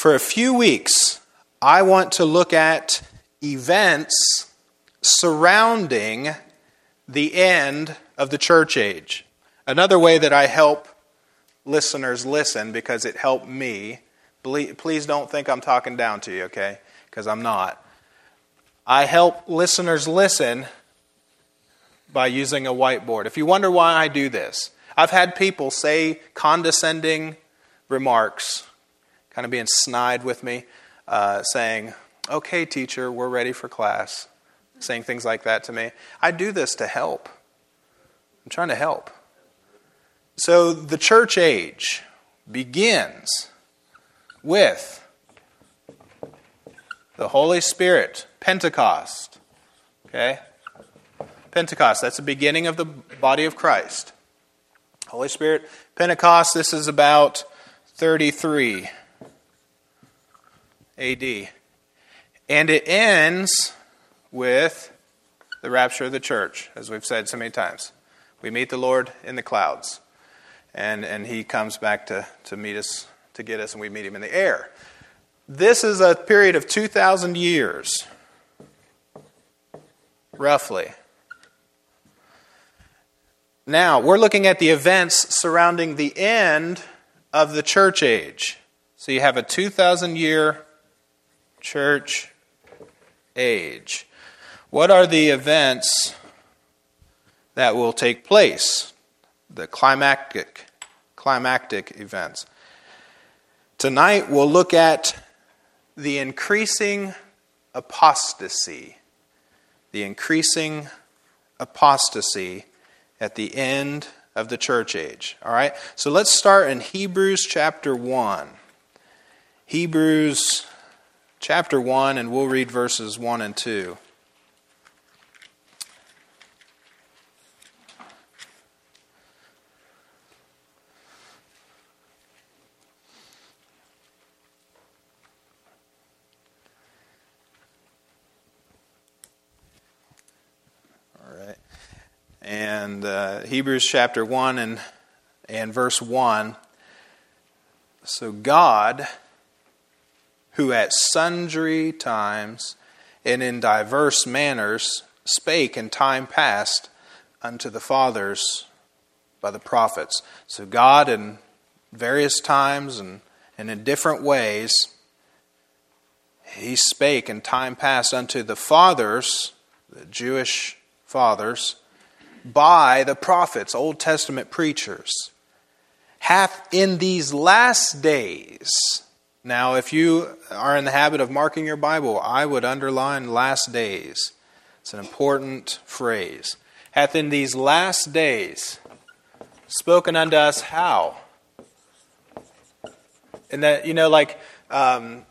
For a few weeks, I want to look at events surrounding the end of the church age. Another way that I help listeners listen because it helped me. Please don't think I'm talking down to you, okay? Because I'm not. I help listeners listen by using a whiteboard. If you wonder why I do this, I've had people say condescending remarks, kind of being snide with me, uh, saying, Okay, teacher, we're ready for class, saying things like that to me. I do this to help. I'm trying to help. So the church age begins with the Holy Spirit, Pentecost. Okay? Pentecost, that's the beginning of the body of Christ. Holy Spirit, Pentecost, this is about 33 AD. And it ends with the rapture of the church, as we've said so many times. We meet the Lord in the clouds, and, and he comes back to, to meet us, to get us, and we meet him in the air. This is a period of 2,000 years, roughly. Now, we're looking at the events surrounding the end of the church age. So you have a 2,000 year church age. What are the events that will take place? The climactic, climactic events. Tonight we'll look at the increasing apostasy. The increasing apostasy at the end of the church age. All right? So let's start in Hebrews chapter 1. Hebrews chapter 1, and we'll read verses 1 and 2. and uh, Hebrews chapter 1 and, and verse 1. So, God, who at sundry times and in diverse manners spake in time past unto the fathers by the prophets. So, God, in various times and, and in different ways, he spake in time past unto the fathers, the Jewish fathers, by the prophets, Old Testament preachers, hath in these last days. Now, if you are in the habit of marking your Bible, I would underline last days. It's an important phrase. Hath in these last days spoken unto us how? And that, you know, like um,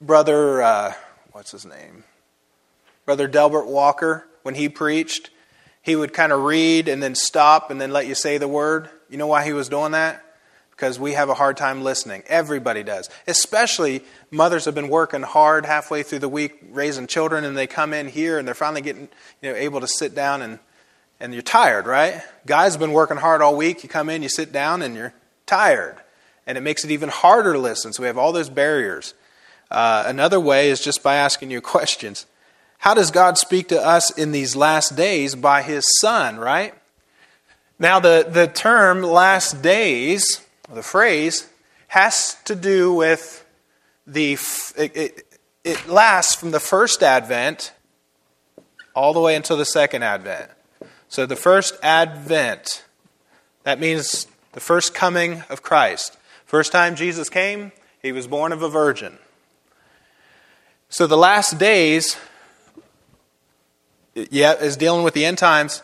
Brother, uh, what's his name? Brother Delbert Walker, when he preached, he would kind of read and then stop and then let you say the word. You know why he was doing that? Because we have a hard time listening. Everybody does. Especially mothers have been working hard halfway through the week raising children and they come in here and they're finally getting you know able to sit down and and you're tired, right? Guys have been working hard all week. You come in, you sit down, and you're tired. And it makes it even harder to listen. So we have all those barriers. Uh, another way is just by asking you questions. How does God speak to us in these last days? By His Son, right? Now, the, the term last days, the phrase, has to do with the. It, it, it lasts from the first advent all the way until the second advent. So, the first advent, that means the first coming of Christ. First time Jesus came, he was born of a virgin. So, the last days yeah, is dealing with the end times,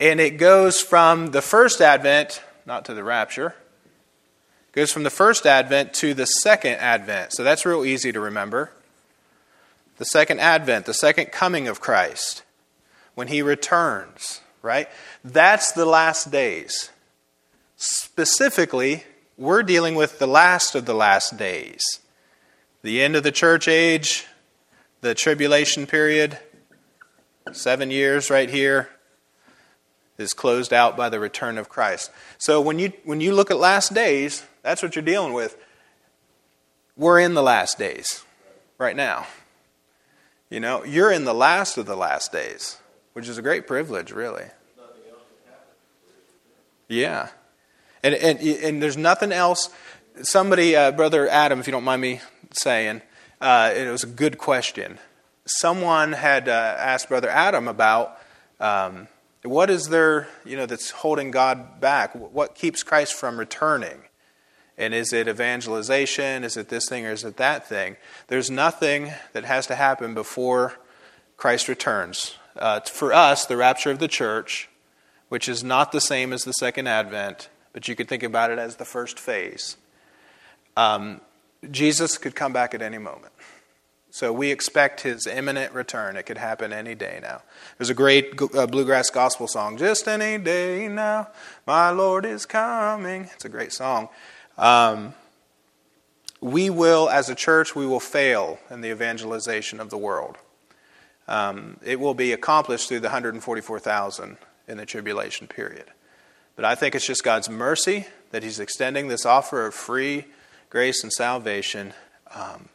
and it goes from the first advent, not to the rapture, goes from the first advent to the second advent. So that's real easy to remember. The second advent, the second coming of Christ, when he returns, right? That's the last days. Specifically, we're dealing with the last of the last days. The end of the church age, the tribulation period, Seven years right here is closed out by the return of Christ. So when you, when you look at last days, that's what you're dealing with. we're in the last days right now. You know, you're in the last of the last days, which is a great privilege, really. Yeah. And, and, and there's nothing else. Somebody, uh, Brother Adam, if you don't mind me saying, uh, it was a good question. Someone had uh, asked Brother Adam about um, what is there, you know, that's holding God back? What keeps Christ from returning? And is it evangelization? Is it this thing or is it that thing? There's nothing that has to happen before Christ returns. Uh, for us, the rapture of the church, which is not the same as the second advent, but you could think about it as the first phase. Um, Jesus could come back at any moment. So we expect his imminent return. It could happen any day now. There's a great uh, bluegrass gospel song, Just Any Day Now, My Lord is Coming. It's a great song. Um, we will, as a church, we will fail in the evangelization of the world. Um, it will be accomplished through the 144,000 in the tribulation period. But I think it's just God's mercy that He's extending this offer of free grace and salvation. Um,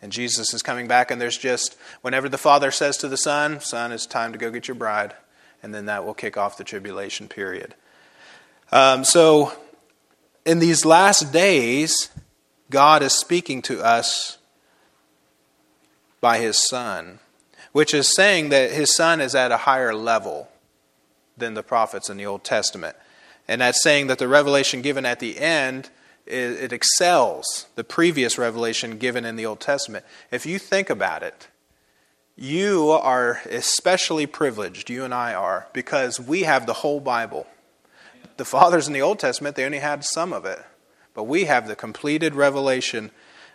and Jesus is coming back, and there's just, whenever the Father says to the Son, Son, it's time to go get your bride, and then that will kick off the tribulation period. Um, so, in these last days, God is speaking to us by His Son, which is saying that His Son is at a higher level than the prophets in the Old Testament. And that's saying that the revelation given at the end it excels the previous revelation given in the Old Testament. If you think about it, you are especially privileged, you and I are, because we have the whole Bible. The fathers in the Old Testament, they only had some of it, but we have the completed revelation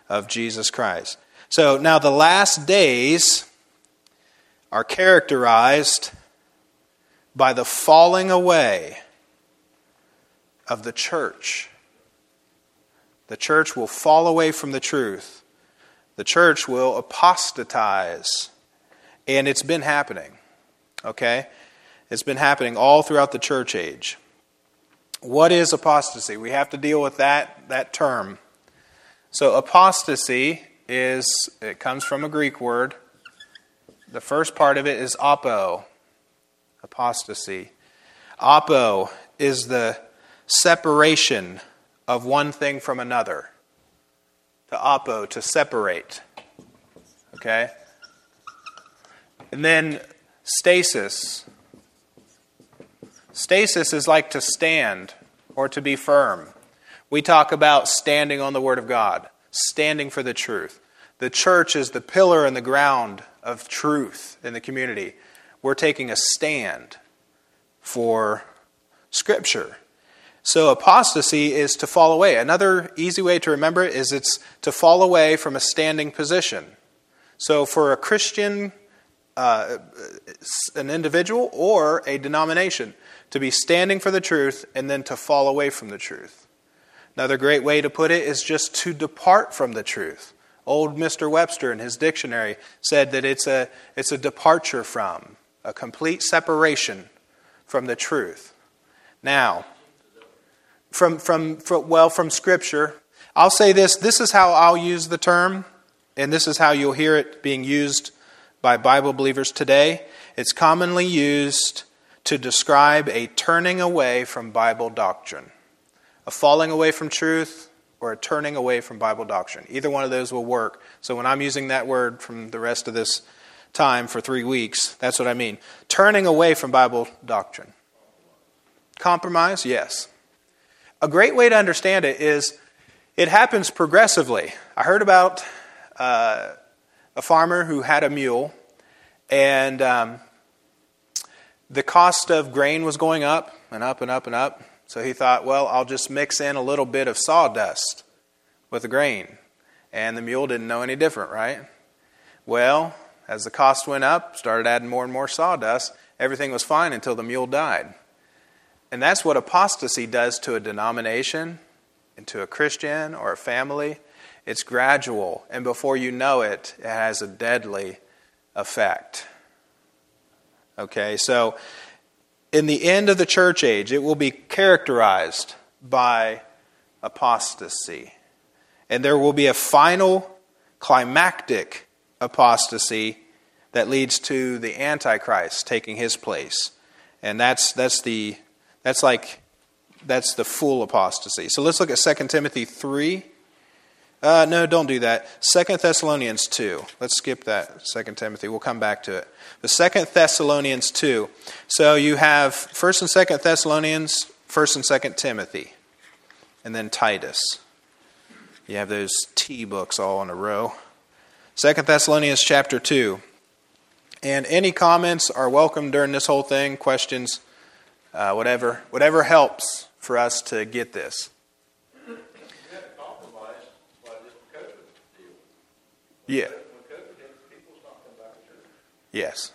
of Jesus Christ. So now the last days are characterized by the falling away of the church the church will fall away from the truth. The church will apostatize. And it's been happening. Okay? It's been happening all throughout the church age. What is apostasy? We have to deal with that, that term. So, apostasy is, it comes from a Greek word. The first part of it is apo, apostasy. Apo is the separation of one thing from another. To apo, to separate. Okay? And then stasis. Stasis is like to stand or to be firm. We talk about standing on the Word of God, standing for the truth. The church is the pillar and the ground of truth in the community. We're taking a stand for Scripture. So apostasy is to fall away. Another easy way to remember it is it's to fall away from a standing position. So for a Christian, uh, an individual or a denomination, to be standing for the truth and then to fall away from the truth. Another great way to put it is just to depart from the truth. Old Mr. Webster in his dictionary said that it's a, it's a departure from, a complete separation from the truth. Now, from, from, from, well, from Scripture. I'll say this this is how I'll use the term, and this is how you'll hear it being used by Bible believers today. It's commonly used to describe a turning away from Bible doctrine, a falling away from truth, or a turning away from Bible doctrine. Either one of those will work. So when I'm using that word from the rest of this time for three weeks, that's what I mean. Turning away from Bible doctrine. Compromise? Yes. A great way to understand it is it happens progressively. I heard about uh, a farmer who had a mule, and um, the cost of grain was going up and up and up and up. So he thought, well, I'll just mix in a little bit of sawdust with the grain. And the mule didn't know any different, right? Well, as the cost went up, started adding more and more sawdust, everything was fine until the mule died. And that's what apostasy does to a denomination and to a Christian or a family. It's gradual, and before you know it, it has a deadly effect. Okay, so in the end of the church age, it will be characterized by apostasy. And there will be a final climactic apostasy that leads to the Antichrist taking his place. And that's, that's, the, that's like, that's the full apostasy. So let's look at 2 Timothy 3. Uh, no, don't do that. Second Thessalonians 2. Let's skip that, Second Timothy. We'll come back to it. The Second Thessalonians 2. So you have 1st and 2nd Thessalonians, 1st and 2nd Timothy, and then Titus. You have those T books all in a row. Second Thessalonians chapter 2. And any comments are welcome during this whole thing, questions, uh, whatever, whatever helps for us to get this. Yeah. Yes.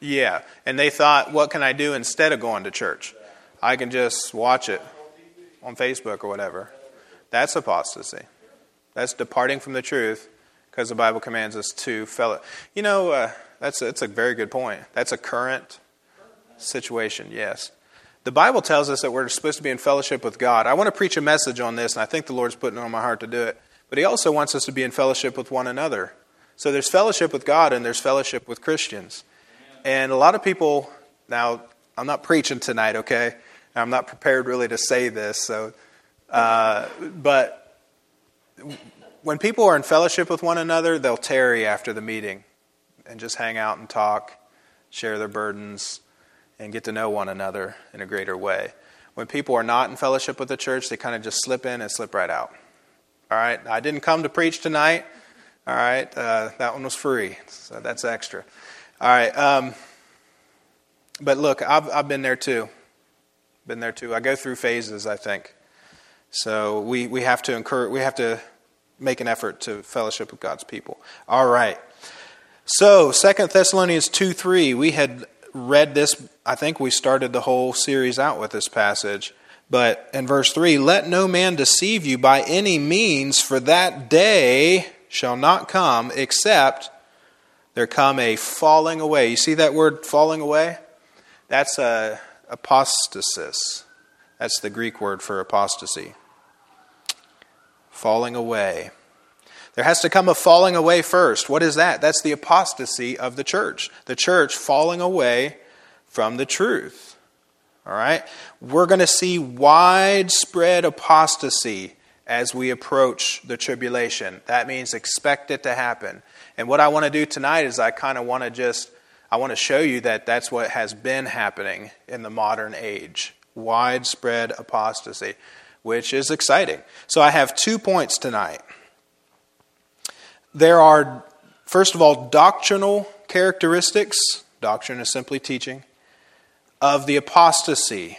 Yeah, and they thought, what can I do instead of going to church? I can just watch it on Facebook or whatever. That's apostasy. That's departing from the truth because the Bible commands us to fellow. You know, uh, that's, that's a very good point. That's a current situation, yes. The Bible tells us that we're supposed to be in fellowship with God. I want to preach a message on this, and I think the Lord's putting it on my heart to do it. But He also wants us to be in fellowship with one another. So there's fellowship with God and there's fellowship with Christians. And a lot of people, now, I'm not preaching tonight, okay? I'm not prepared really to say this, so, uh, but when people are in fellowship with one another, they'll tarry after the meeting and just hang out and talk, share their burdens, and get to know one another in a greater way. When people are not in fellowship with the church, they kind of just slip in and slip right out. All right, I didn't come to preach tonight. All right, uh, that one was free, so that's extra. All right, um, but look, I've, I've been there too. Been there too. I go through phases, I think. So we, we have to encourage, we have to make an effort to fellowship with God's people. All right. So, Second Thessalonians 2 3, we had read this, I think we started the whole series out with this passage. But in verse 3, let no man deceive you by any means, for that day shall not come except there come a falling away. You see that word falling away? That's a apostasis. That's the Greek word for apostasy. Falling away. There has to come a falling away first. What is that? That's the apostasy of the church. The church falling away from the truth. All right? We're going to see widespread apostasy as we approach the tribulation. That means expect it to happen. And what I want to do tonight is I kind of want to just I want to show you that that's what has been happening in the modern age. Widespread apostasy, which is exciting. So I have two points tonight. There are first of all doctrinal characteristics, doctrine is simply teaching of the apostasy.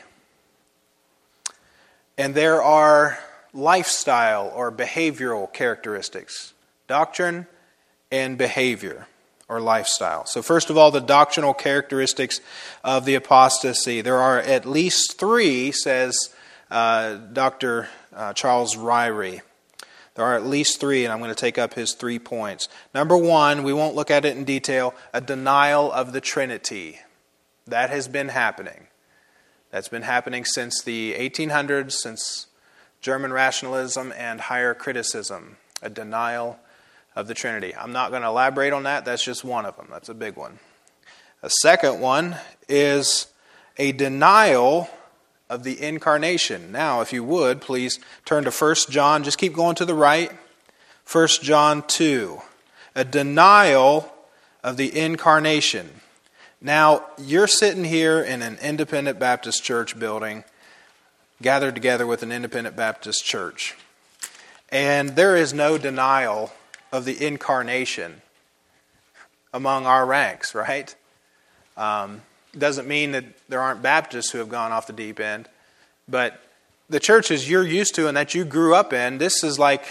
And there are lifestyle or behavioral characteristics doctrine and behavior or lifestyle. So, first of all, the doctrinal characteristics of the apostasy. There are at least three, says uh, Dr. Uh, Charles Ryrie. There are at least three, and I'm going to take up his three points. Number one, we won't look at it in detail a denial of the Trinity. That has been happening. That's been happening since the 1800s, since German rationalism and higher criticism. A denial of the Trinity. I'm not going to elaborate on that, that's just one of them. That's a big one. A second one is a denial of the incarnation. Now, if you would, please turn to 1 John, just keep going to the right. 1 John 2. A denial of the incarnation. Now, you're sitting here in an independent Baptist church building, gathered together with an independent Baptist church. And there is no denial of the incarnation among our ranks, right? Um, doesn't mean that there aren't Baptists who have gone off the deep end, but the churches you're used to and that you grew up in, this is like,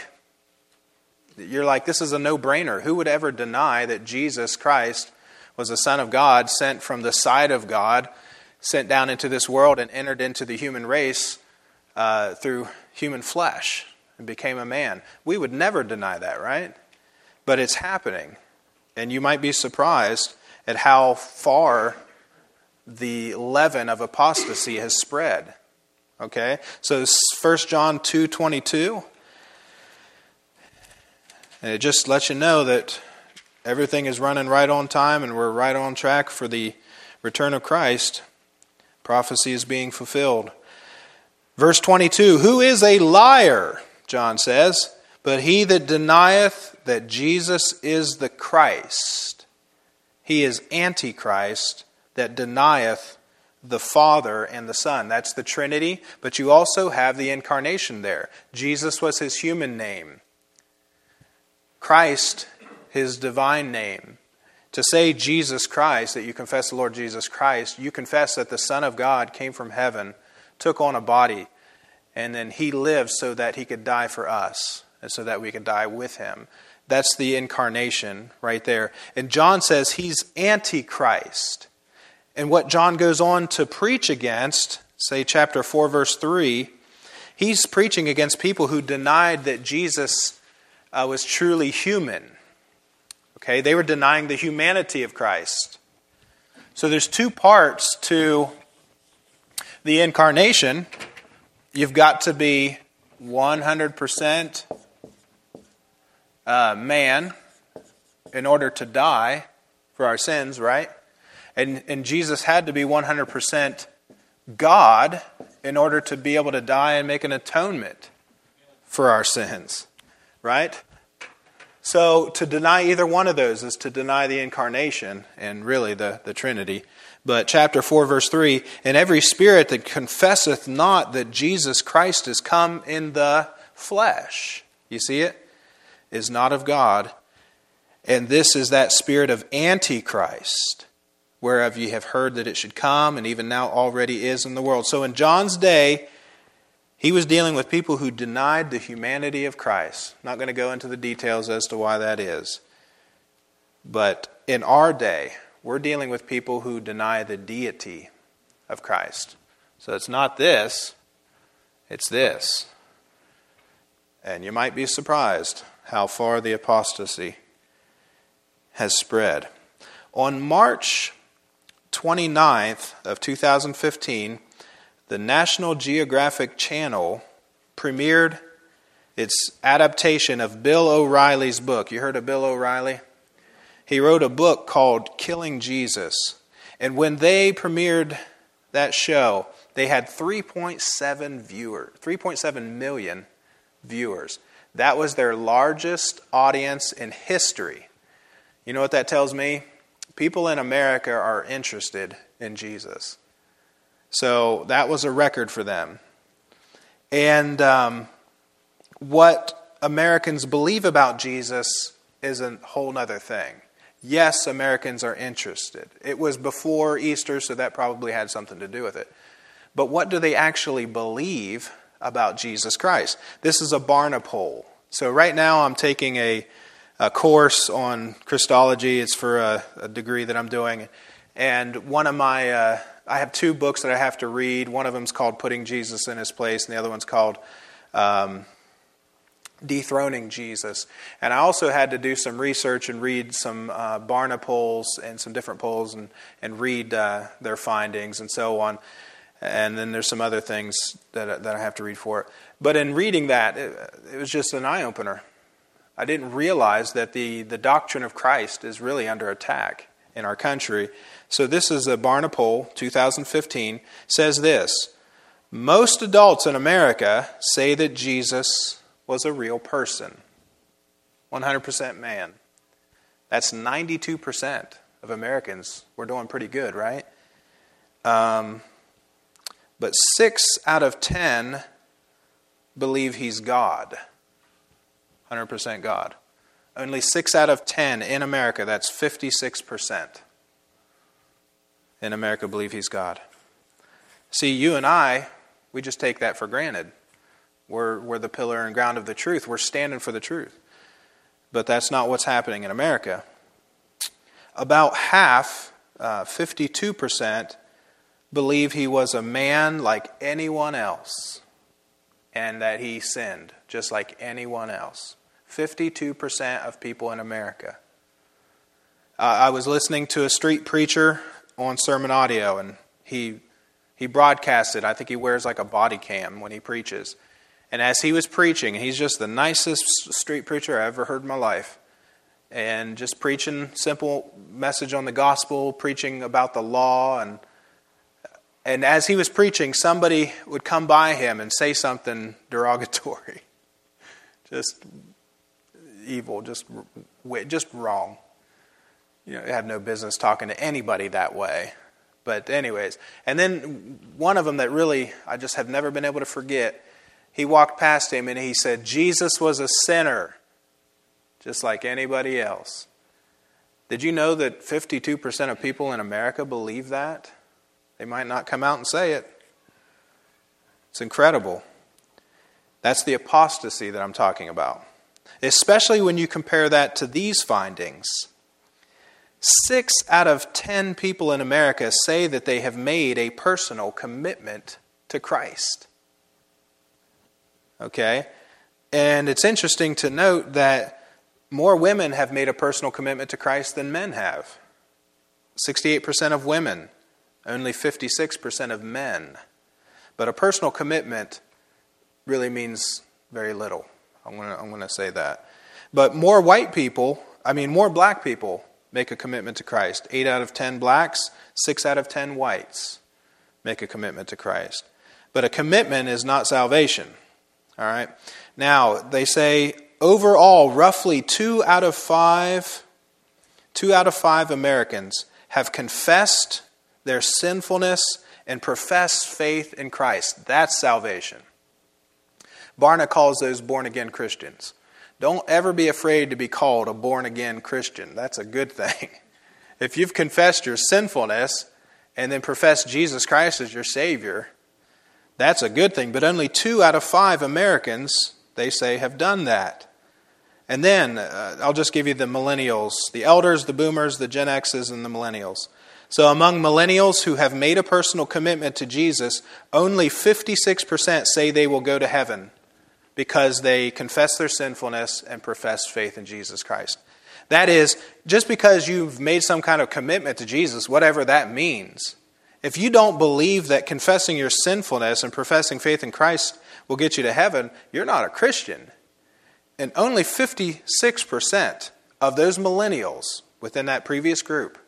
you're like, this is a no brainer. Who would ever deny that Jesus Christ was the Son of God, sent from the side of God, sent down into this world and entered into the human race uh, through human flesh and became a man? We would never deny that, right? But it's happening. And you might be surprised at how far the leaven of apostasy has spread. Okay? So 1 John 2:22 and it just lets you know that everything is running right on time and we're right on track for the return of Christ. Prophecy is being fulfilled. Verse 22 Who is a liar? John says, but he that denieth that Jesus is the Christ, he is Antichrist that denieth the Father and the Son. That's the Trinity, but you also have the incarnation there. Jesus was his human name, Christ, his divine name. To say Jesus Christ, that you confess the Lord Jesus Christ, you confess that the Son of God came from heaven, took on a body, and then he lived so that he could die for us, and so that we could die with him. That's the incarnation right there. And John says he's Antichrist. And what John goes on to preach against, say chapter 4, verse 3, he's preaching against people who denied that Jesus uh, was truly human. Okay, they were denying the humanity of Christ. So there's two parts to the incarnation. You've got to be 100% uh, man in order to die for our sins, right? And, and Jesus had to be 100% God in order to be able to die and make an atonement for our sins, right? So to deny either one of those is to deny the incarnation and really the, the Trinity. But chapter 4, verse 3 And every spirit that confesseth not that Jesus Christ is come in the flesh, you see it, is not of God. And this is that spirit of Antichrist whereof ye have heard that it should come, and even now already is in the world. So in John's day, he was dealing with people who denied the humanity of Christ. not going to go into the details as to why that is. But in our day, we're dealing with people who deny the deity of Christ. So it's not this, it's this. And you might be surprised how far the apostasy has spread. On March 29th of 2015, the National Geographic Channel premiered its adaptation of Bill O'Reilly's book. You heard of Bill O'Reilly? He wrote a book called Killing Jesus. And when they premiered that show, they had 3.7 viewers, 3.7 million viewers. That was their largest audience in history. You know what that tells me? people in America are interested in Jesus. So that was a record for them. And um, what Americans believe about Jesus is a whole other thing. Yes, Americans are interested. It was before Easter, so that probably had something to do with it. But what do they actually believe about Jesus Christ? This is a Barna poll. So right now I'm taking a a course on Christology. It's for a, a degree that I'm doing. And one of my, uh, I have two books that I have to read. One of them is called Putting Jesus in His Place, and the other one's called um, Dethroning Jesus. And I also had to do some research and read some uh, Barna polls and some different polls and, and read uh, their findings and so on. And then there's some other things that, that I have to read for it. But in reading that, it, it was just an eye opener I didn't realize that the, the doctrine of Christ is really under attack in our country. So this is a Barna poll, 2015, says this. Most adults in America say that Jesus was a real person. 100% man. That's 92% of Americans. We're doing pretty good, right? Um, but six out of 10 believe he's God. 100% God. Only 6 out of 10 in America, that's 56%, in America believe he's God. See, you and I, we just take that for granted. We're, we're the pillar and ground of the truth. We're standing for the truth. But that's not what's happening in America. About half, uh, 52%, believe he was a man like anyone else and that he sinned just like anyone else. 52% of people in America. Uh, I was listening to a street preacher on sermon audio, and he He broadcasted. I think he wears like a body cam when he preaches. And as he was preaching, he's just the nicest street preacher I ever heard in my life. And just preaching simple message on the gospel, preaching about the law and and as he was preaching, somebody would come by him and say something derogatory. Just evil, just just wrong. You know, have no business talking to anybody that way. But anyways, and then one of them that really I just have never been able to forget he walked past him and he said, Jesus was a sinner, just like anybody else. Did you know that 52% of people in America believe that? They might not come out and say it. It's incredible. That's the apostasy that I'm talking about. Especially when you compare that to these findings. Six out of ten people in America say that they have made a personal commitment to Christ. Okay? And it's interesting to note that more women have made a personal commitment to Christ than men have. 68% of women, only 56% of men. But a personal commitment really means very little. I'm going to say that. But more white people, I mean, more black people make a commitment to Christ. Eight out of 10 blacks, six out of 10 whites make a commitment to Christ. But a commitment is not salvation. All right. Now, they say overall, roughly two out of five, two out of five Americans have confessed their sinfulness and professed faith in Christ. That's salvation. Barna calls those born again Christians. Don't ever be afraid to be called a born again Christian. That's a good thing. If you've confessed your sinfulness and then professed Jesus Christ as your Savior, that's a good thing, but only two out of five Americans, they say, have done that. And then uh, I'll just give you the millennials the elders, the boomers, the Gen X's, and the millennials. So among millennials who have made a personal commitment to Jesus, only 56% say they will go to heaven because they confess their sinfulness and profess faith in Jesus Christ. That is, just because you've made some kind of commitment to Jesus, whatever that means, if you don't believe that confessing your sinfulness and professing faith in Christ will get you to heaven, you're not a Christian. And only 56% of those millennials within that previous group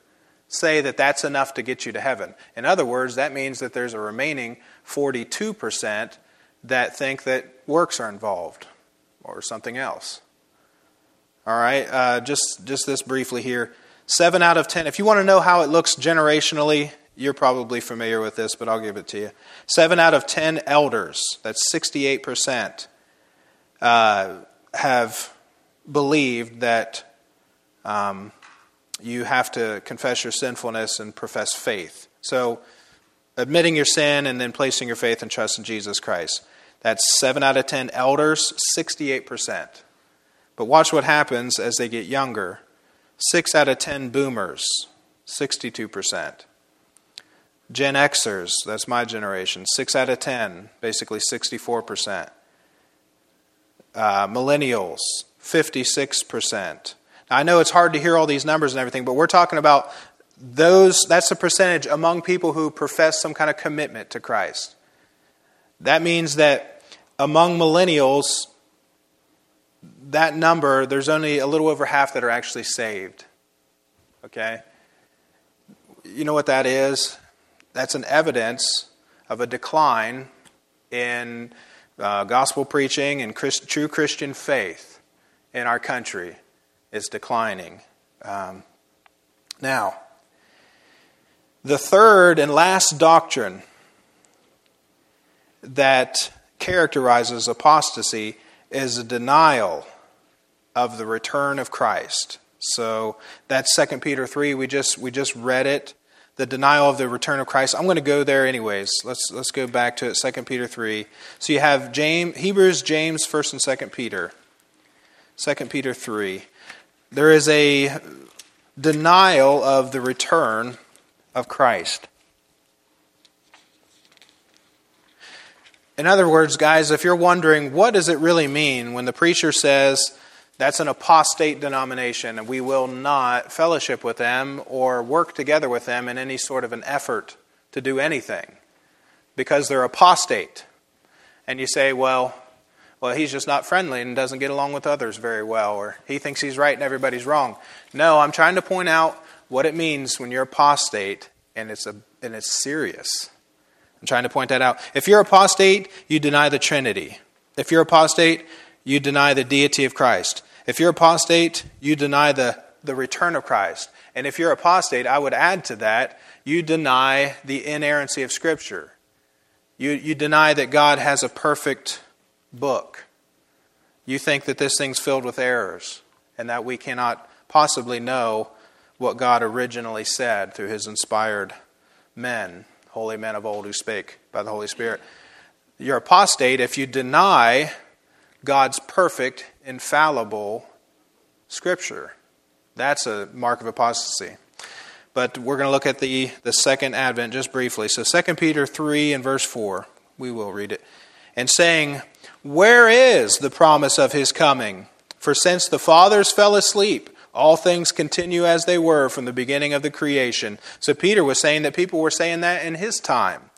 say that that's enough to get you to heaven. In other words, that means that there's a remaining 42% that think that works are involved or something else. All right, uh, just just this briefly here. Seven out of ten. If you want to know how it looks generationally you're probably familiar with this, but I'll give it to you. Seven out of ten elders, that's 68%, uh, have believed that um, you have to confess your sinfulness and profess faith. So, admitting your sin and then placing your faith and trust in Jesus Christ. That's 7 out of 10 elders, 68%. But watch what happens as they get younger. 6 out of 10 boomers, 62%. Gen Xers, that's my generation, 6 out of 10, basically 64%. Uh, millennials, 56%. Now, I know it's hard to hear all these numbers and everything, but we're talking about those, that's the percentage among people who profess some kind of commitment to Christ. That means that among millennials, that number, there's only a little over half that are actually saved. Okay? You know what that is? that's an evidence of a decline in uh, gospel preaching and Christ, true Christian faith in our country is declining. Um, now, the third and last doctrine that characterizes apostasy is a denial of the return of Christ. So that's 2 Peter 3. We just, we just read it the denial of the return of Christ. I'm going to go there anyways. Let's let's go back to it. 2 Peter 3. So you have James, Hebrews, James, 1st and 2nd Peter. 2 Peter 3. There is a denial of the return of Christ. In other words, guys, if you're wondering what does it really mean when the preacher says that's an apostate denomination, and we will not fellowship with them or work together with them in any sort of an effort to do anything. because they're apostate. And you say, well, well, he's just not friendly and doesn't get along with others very well, or he thinks he's right and everybody's wrong. No, I'm trying to point out what it means when you're apostate and it's, a, and it's serious. I'm trying to point that out. If you're apostate, you deny the Trinity. If you're apostate, you deny the deity of Christ. If you're apostate, you deny the, the return of Christ. And if you're apostate, I would add to that, you deny the inerrancy of Scripture. You, you deny that God has a perfect book. You think that this thing's filled with errors and that we cannot possibly know what God originally said through his inspired men, holy men of old who spake by the Holy Spirit. You're apostate if you deny God's perfect, infallible scripture. That's a mark of apostasy. But we're going to look at the, the second advent just briefly. So 2 Peter 3 and verse 4, we will read it. And saying, Where is the promise of his coming? For since the fathers fell asleep, all things continue as they were from the beginning of the creation. So Peter was saying that people were saying that in his time.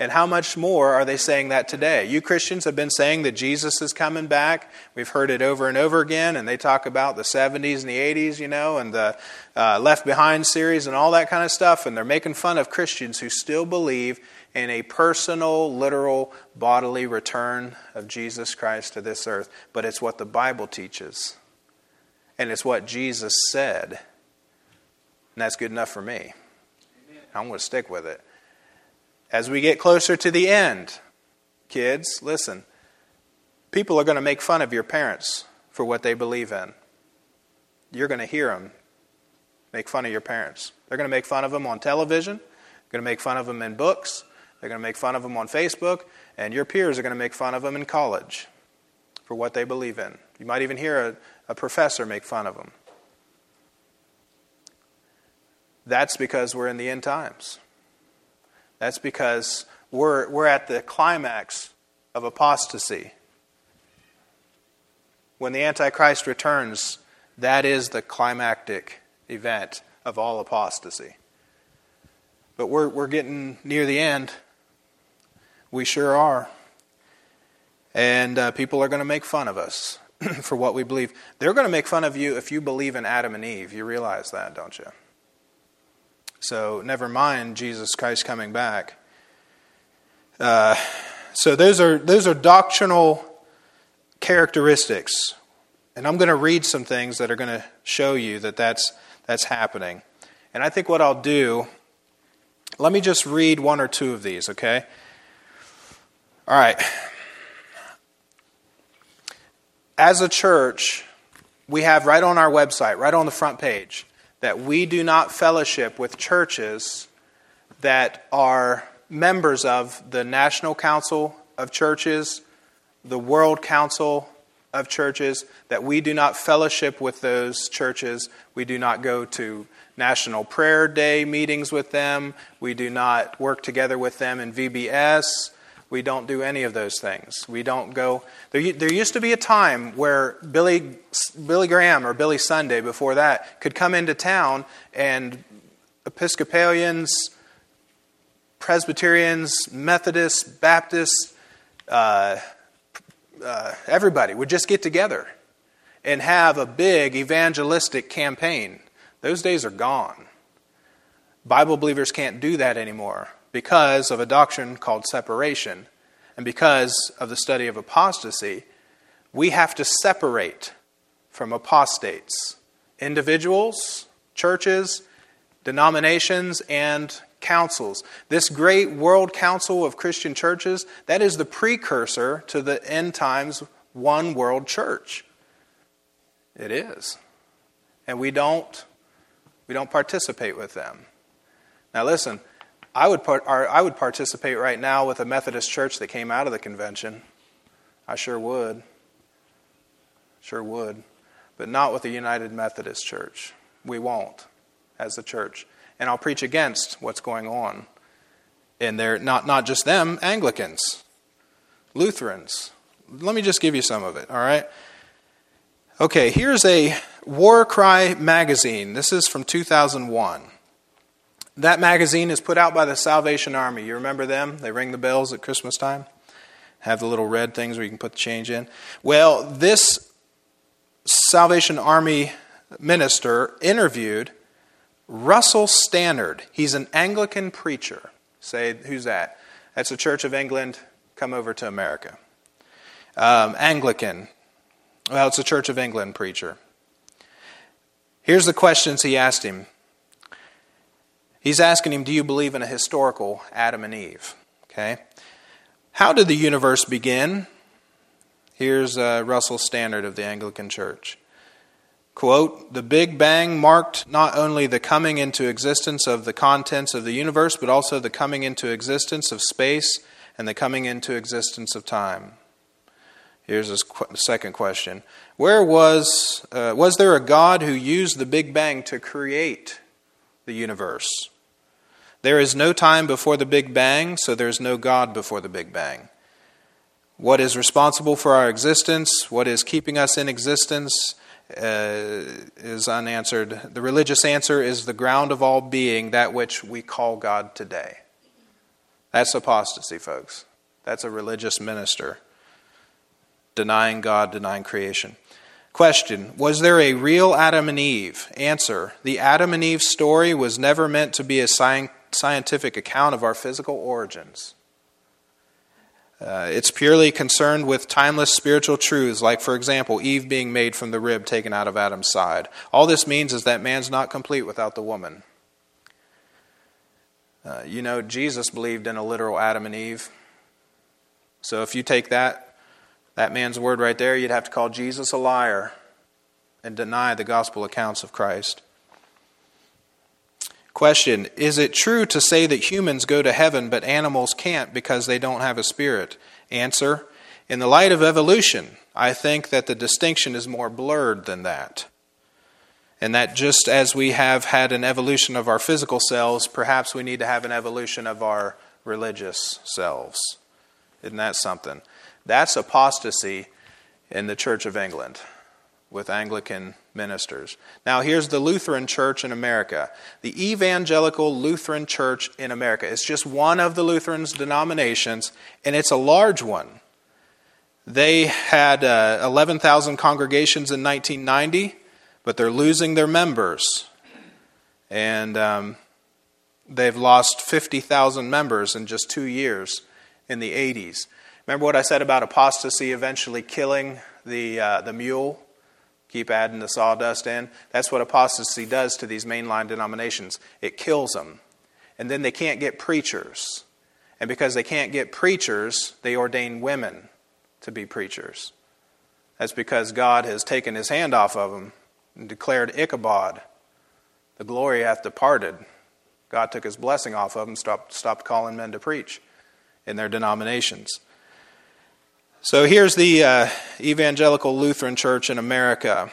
And how much more are they saying that today? You Christians have been saying that Jesus is coming back. We've heard it over and over again, and they talk about the 70s and the 80s, you know, and the uh, Left Behind series and all that kind of stuff. And they're making fun of Christians who still believe in a personal, literal, bodily return of Jesus Christ to this earth. But it's what the Bible teaches, and it's what Jesus said. And that's good enough for me. I'm going to stick with it. As we get closer to the end, kids, listen, people are going to make fun of your parents for what they believe in. You're going to hear them make fun of your parents. They're going to make fun of them on television, they're going to make fun of them in books, they're going to make fun of them on Facebook, and your peers are going to make fun of them in college for what they believe in. You might even hear a, professor make fun of them. That's because we're in the end times. That's because we're, we're at the climax of apostasy. When the Antichrist returns, that is the climactic event of all apostasy. But we're, we're getting near the end. We sure are. And uh, people are going to make fun of us for what we believe. They're going to make fun of you if you believe in Adam and Eve. You realize that, don't you? So, never mind Jesus Christ coming back. Uh, so, those are, those are doctrinal characteristics. And I'm going to read some things that are going to show you that that's, that's happening. And I think what I'll do, let me just read one or two of these, okay? All right. As a church, we have right on our website, right on the front page, that we do not fellowship with churches that are members of the National Council of Churches, the World Council of Churches, that we do not fellowship with those churches. We do not go to National Prayer Day meetings with them. We do not work together with them in VBS. We don't do any of those things. We don't go. There, there used to be a time where Billy, Billy Graham or Billy Sunday, before that, could come into town and Episcopalians, Presbyterians, Methodists, Baptists, uh, uh, everybody would just get together and have a big evangelistic campaign. Those days are gone. Bible believers can't do that anymore because of a doctrine called separation and because of the study of apostasy, we have to separate from apostates individuals, churches, denominations, and councils. This great world council of Christian churches, that is the precursor to the end times one world church. It is. And we don't we don't participate with them. Now listen, I would, part, I would participate right now with a Methodist church that came out of the convention. I sure would. Sure would. But not with the United Methodist Church. We won't as a church. And I'll preach against what's going on. And they're not, not just them, Anglicans, Lutherans. Let me just give you some of it, all right? Okay, here's a War Cry magazine. This is from 2001. That magazine is put out by the Salvation Army. You remember them? They ring the bells at Christmas time, have the little red things where you can put the change in. Well, this Salvation Army minister interviewed Russell Stannard. He's an Anglican preacher. Say, who's that? That's the Church of England. Come over to America. Um, Anglican. Well, it's a Church of England preacher. Here's the questions he asked him. He's asking him, Do you believe in a historical Adam and Eve? Okay. How did the universe begin? Here's uh, Russell Stannard of the Anglican Church. Quote, the Big Bang marked not only the coming into existence of the contents of the universe, but also the coming into existence of space and the coming into existence of time. Here's a second question. Where was, uh, was there a God who used the Big Bang to create the universe? There is no time before the Big Bang, so there is no God before the Big Bang. What is responsible for our existence? What is keeping us in existence? uh, is unanswered. The religious answer is the ground of all being, that which we call God today. That's apostasy, folks. That's a religious minister denying God, denying creation. Question Was there a real Adam and Eve? Answer The Adam and Eve story was never meant to be a scientific account of our physical origins. Uh, it's purely concerned with timeless spiritual truths, like, for example, Eve being made from the rib taken out of Adam's side. All this means is that man's not complete without the woman. Uh, you know, Jesus believed in a literal Adam and Eve. So if you take that, that man's word right there, you'd have to call Jesus a liar and deny the gospel accounts of Christ. Question Is it true to say that humans go to heaven but animals can't because they don't have a spirit? Answer In the light of evolution, I think that the distinction is more blurred than that. And that just as we have had an evolution of our physical selves, perhaps we need to have an evolution of our religious selves. Isn't that something? That's apostasy in the Church of England with Anglican ministers. Now, here's the Lutheran Church in America. The Evangelical Lutheran Church in America. It's just one of the Lutherans' denominations, and it's a large one. They had uh, 11,000 congregations in 1990, but they're losing their members. And um, they've lost 50,000 members in just two years in the 80s. Remember what I said about apostasy eventually killing the, uh, the mule? Keep adding the sawdust in. That's what apostasy does to these mainline denominations. It kills them. And then they can't get preachers. And because they can't get preachers, they ordain women to be preachers. That's because God has taken his hand off of them and declared Ichabod. The glory hath departed. God took his blessing off of them, stopped, stopped calling men to preach in their denominations. So here's the uh, Evangelical Lutheran Church in America.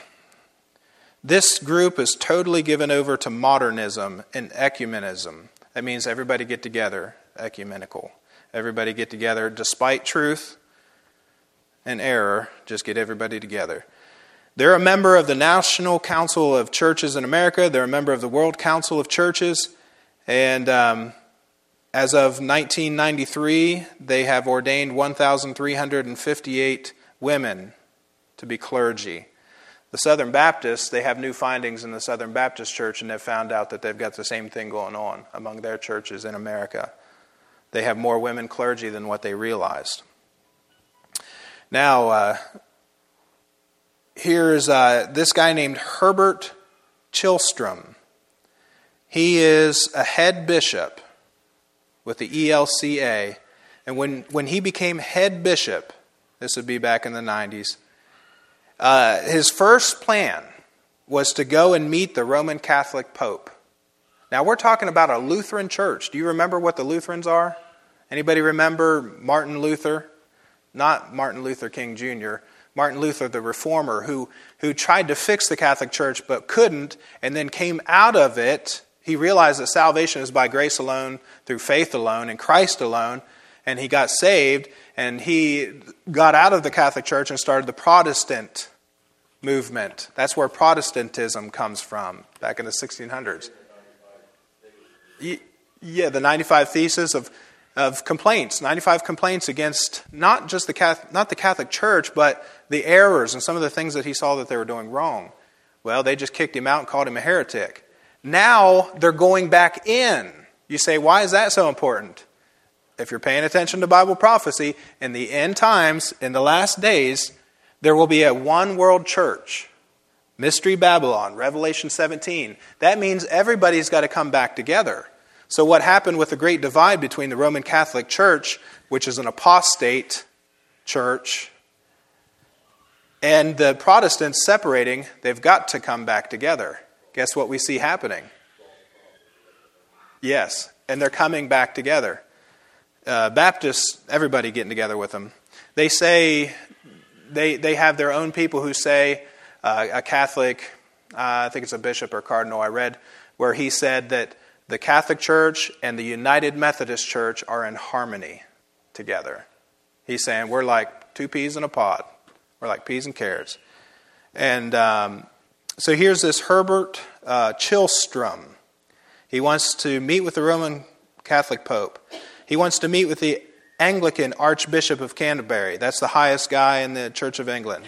This group is totally given over to modernism and ecumenism. That means everybody get together, ecumenical. Everybody get together despite truth and error, just get everybody together. They're a member of the National Council of Churches in America, they're a member of the World Council of Churches, and um, as of 1993, they have ordained 1,358 women to be clergy. The Southern Baptists, they have new findings in the Southern Baptist Church, and they've found out that they've got the same thing going on among their churches in America. They have more women clergy than what they realized. Now, uh, here's uh, this guy named Herbert Chilstrom. He is a head bishop with the ELCA. And when, when he became head bishop, this would be back in the 90s, uh, his first plan was to go and meet the Roman Catholic Pope. Now we're talking about a Lutheran church. Do you remember what the Lutherans are? Anybody remember Martin Luther? Not Martin Luther King Jr., Martin Luther, the reformer, who, who tried to fix the Catholic Church but couldn't, and then came out of it he realized that salvation is by grace alone, through faith alone, in Christ alone, and he got saved, and he got out of the Catholic Church and started the Protestant movement. That's where Protestantism comes from, back in the 1600s. Yeah, the 95 thesis of, of complaints, 95 complaints against not just the Catholic, not the Catholic Church, but the errors and some of the things that he saw that they were doing wrong. Well, they just kicked him out and called him a heretic. Now they're going back in. You say, why is that so important? If you're paying attention to Bible prophecy, in the end times, in the last days, there will be a one world church. Mystery Babylon, Revelation 17. That means everybody's got to come back together. So, what happened with the great divide between the Roman Catholic Church, which is an apostate church, and the Protestants separating, they've got to come back together. Guess what we see happening? Yes, and they're coming back together. Uh, Baptists, everybody getting together with them. They say, they, they have their own people who say, uh, a Catholic, uh, I think it's a bishop or cardinal I read, where he said that the Catholic Church and the United Methodist Church are in harmony together. He's saying we're like two peas in a pod. We're like peas and carrots. And um, so here's this Herbert uh, Chilstrom. He wants to meet with the Roman Catholic Pope. He wants to meet with the Anglican Archbishop of Canterbury. That's the highest guy in the Church of England.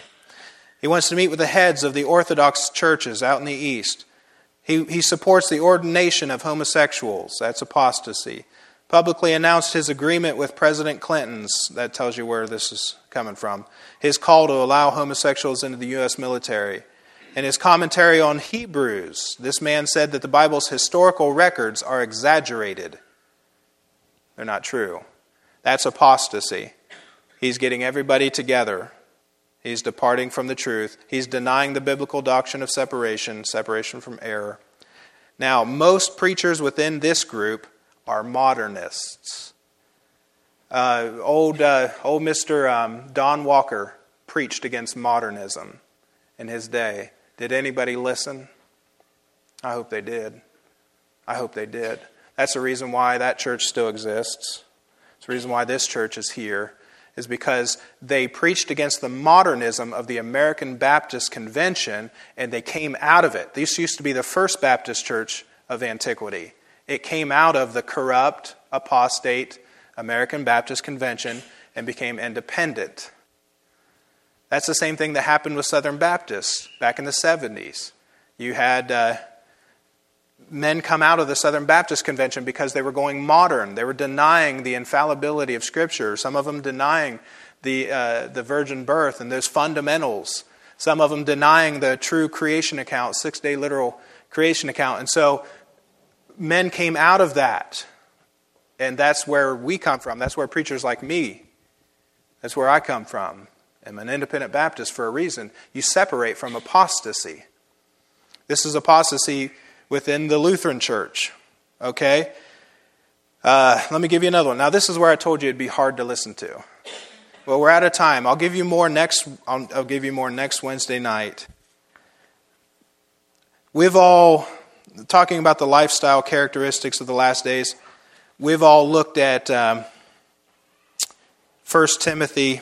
He wants to meet with the heads of the Orthodox churches out in the East. He, he supports the ordination of homosexuals. That's apostasy. Publicly announced his agreement with President Clinton's. That tells you where this is coming from. His call to allow homosexuals into the U.S. military. In his commentary on Hebrews, this man said that the Bible's historical records are exaggerated. They're not true. That's apostasy. He's getting everybody together He's departing from the truth. He's denying the biblical doctrine of separation, separation from error. Now, most preachers within this group are modernists. Uh, old, uh, old Mr. Um, Don Walker preached against modernism in his day. Did anybody listen? I hope they did. I hope they did. That's the reason why that church still exists. It's the reason why this church is here is because they preached against the modernism of the American Baptist Convention and they came out of it. This used to be the first Baptist church of antiquity. It came out of the corrupt, apostate American Baptist Convention and became independent. That's the same thing that happened with Southern Baptists back in the 70s. You had uh, men come out of the Southern Baptist Convention because they were going modern. They were denying the infallibility of Scripture, some of them denying the, uh, the virgin birth and those fundamentals, some of them denying the true creation account, six day literal creation account. And so men came out of that. And that's where we come from. That's where preachers like me, that's where I come from. I'm an independent Baptist for a reason. You separate from apostasy. This is apostasy within the Lutheran church. Okay? Uh, let me give you another one. Now, this is where I told you it'd be hard to listen to. Well, we're out of time. I'll give you more next. I'll, I'll give you more next Wednesday night. We've all talking about the lifestyle characteristics of the last days. We've all looked at um, 1 Timothy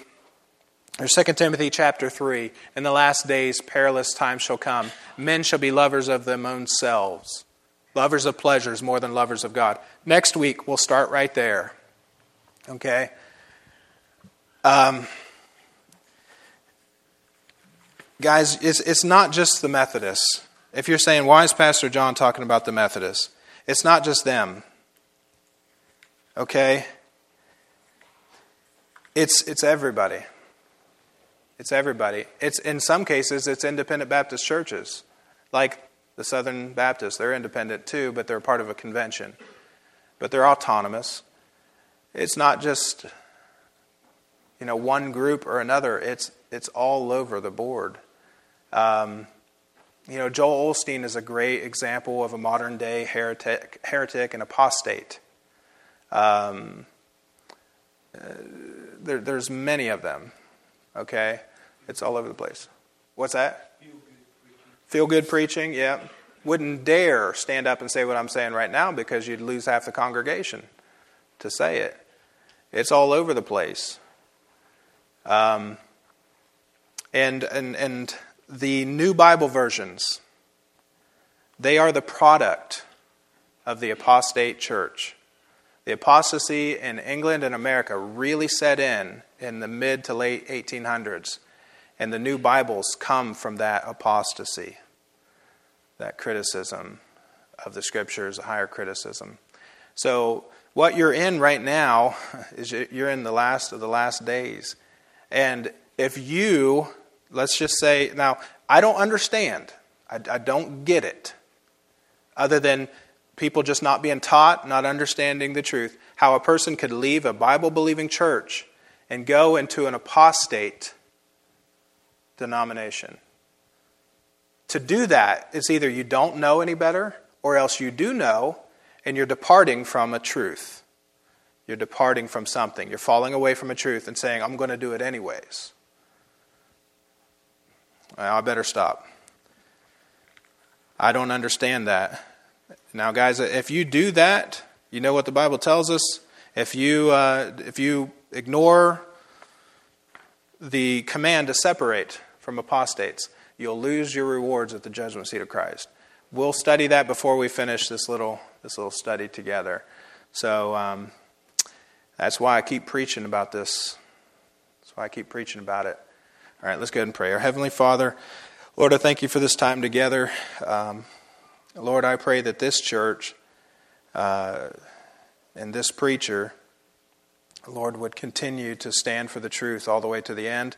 or 2 Timothy chapter 3 In the last days, perilous times shall come. Men shall be lovers of them own selves, lovers of pleasures more than lovers of God. Next week, we'll start right there. Okay? Um, guys, it's, it's not just the Methodists. If you're saying, why is Pastor John talking about the Methodists? It's not just them. Okay? It's, it's everybody. It's everybody. It's in some cases it's independent Baptist churches, like the Southern Baptists. They're independent too, but they're part of a convention. But they're autonomous. It's not just you know one group or another. It's it's all over the board. Um, you know, Joel Osteen is a great example of a modern day heretic, heretic and apostate. Um, uh, there, there's many of them. Okay? It's all over the place. What's that? Feel good preaching, yeah. Wouldn't dare stand up and say what I'm saying right now because you'd lose half the congregation to say it. It's all over the place. Um, and, and, and the new Bible versions, they are the product of the apostate church. The apostasy in England and America really set in in the mid to late 1800s, and the new Bibles come from that apostasy, that criticism of the scriptures, a higher criticism. So, what you're in right now is you're in the last of the last days. And if you, let's just say, now, I don't understand, I, I don't get it, other than people just not being taught, not understanding the truth, how a person could leave a Bible believing church and go into an apostate denomination. To do that is either you don't know any better, or else you do know and you're departing from a truth. You're departing from something. You're falling away from a truth and saying, I'm going to do it anyways. Well, I better stop. I don't understand that. Now, guys, if you do that, you know what the Bible tells us. If you, uh, if you ignore the command to separate from apostates, you'll lose your rewards at the judgment seat of Christ. We'll study that before we finish this little, this little study together. So um, that's why I keep preaching about this. That's why I keep preaching about it. All right, let's go ahead and pray. Our Heavenly Father, Lord, I thank you for this time together. Um, Lord, I pray that this church uh, and this preacher, Lord, would continue to stand for the truth all the way to the end.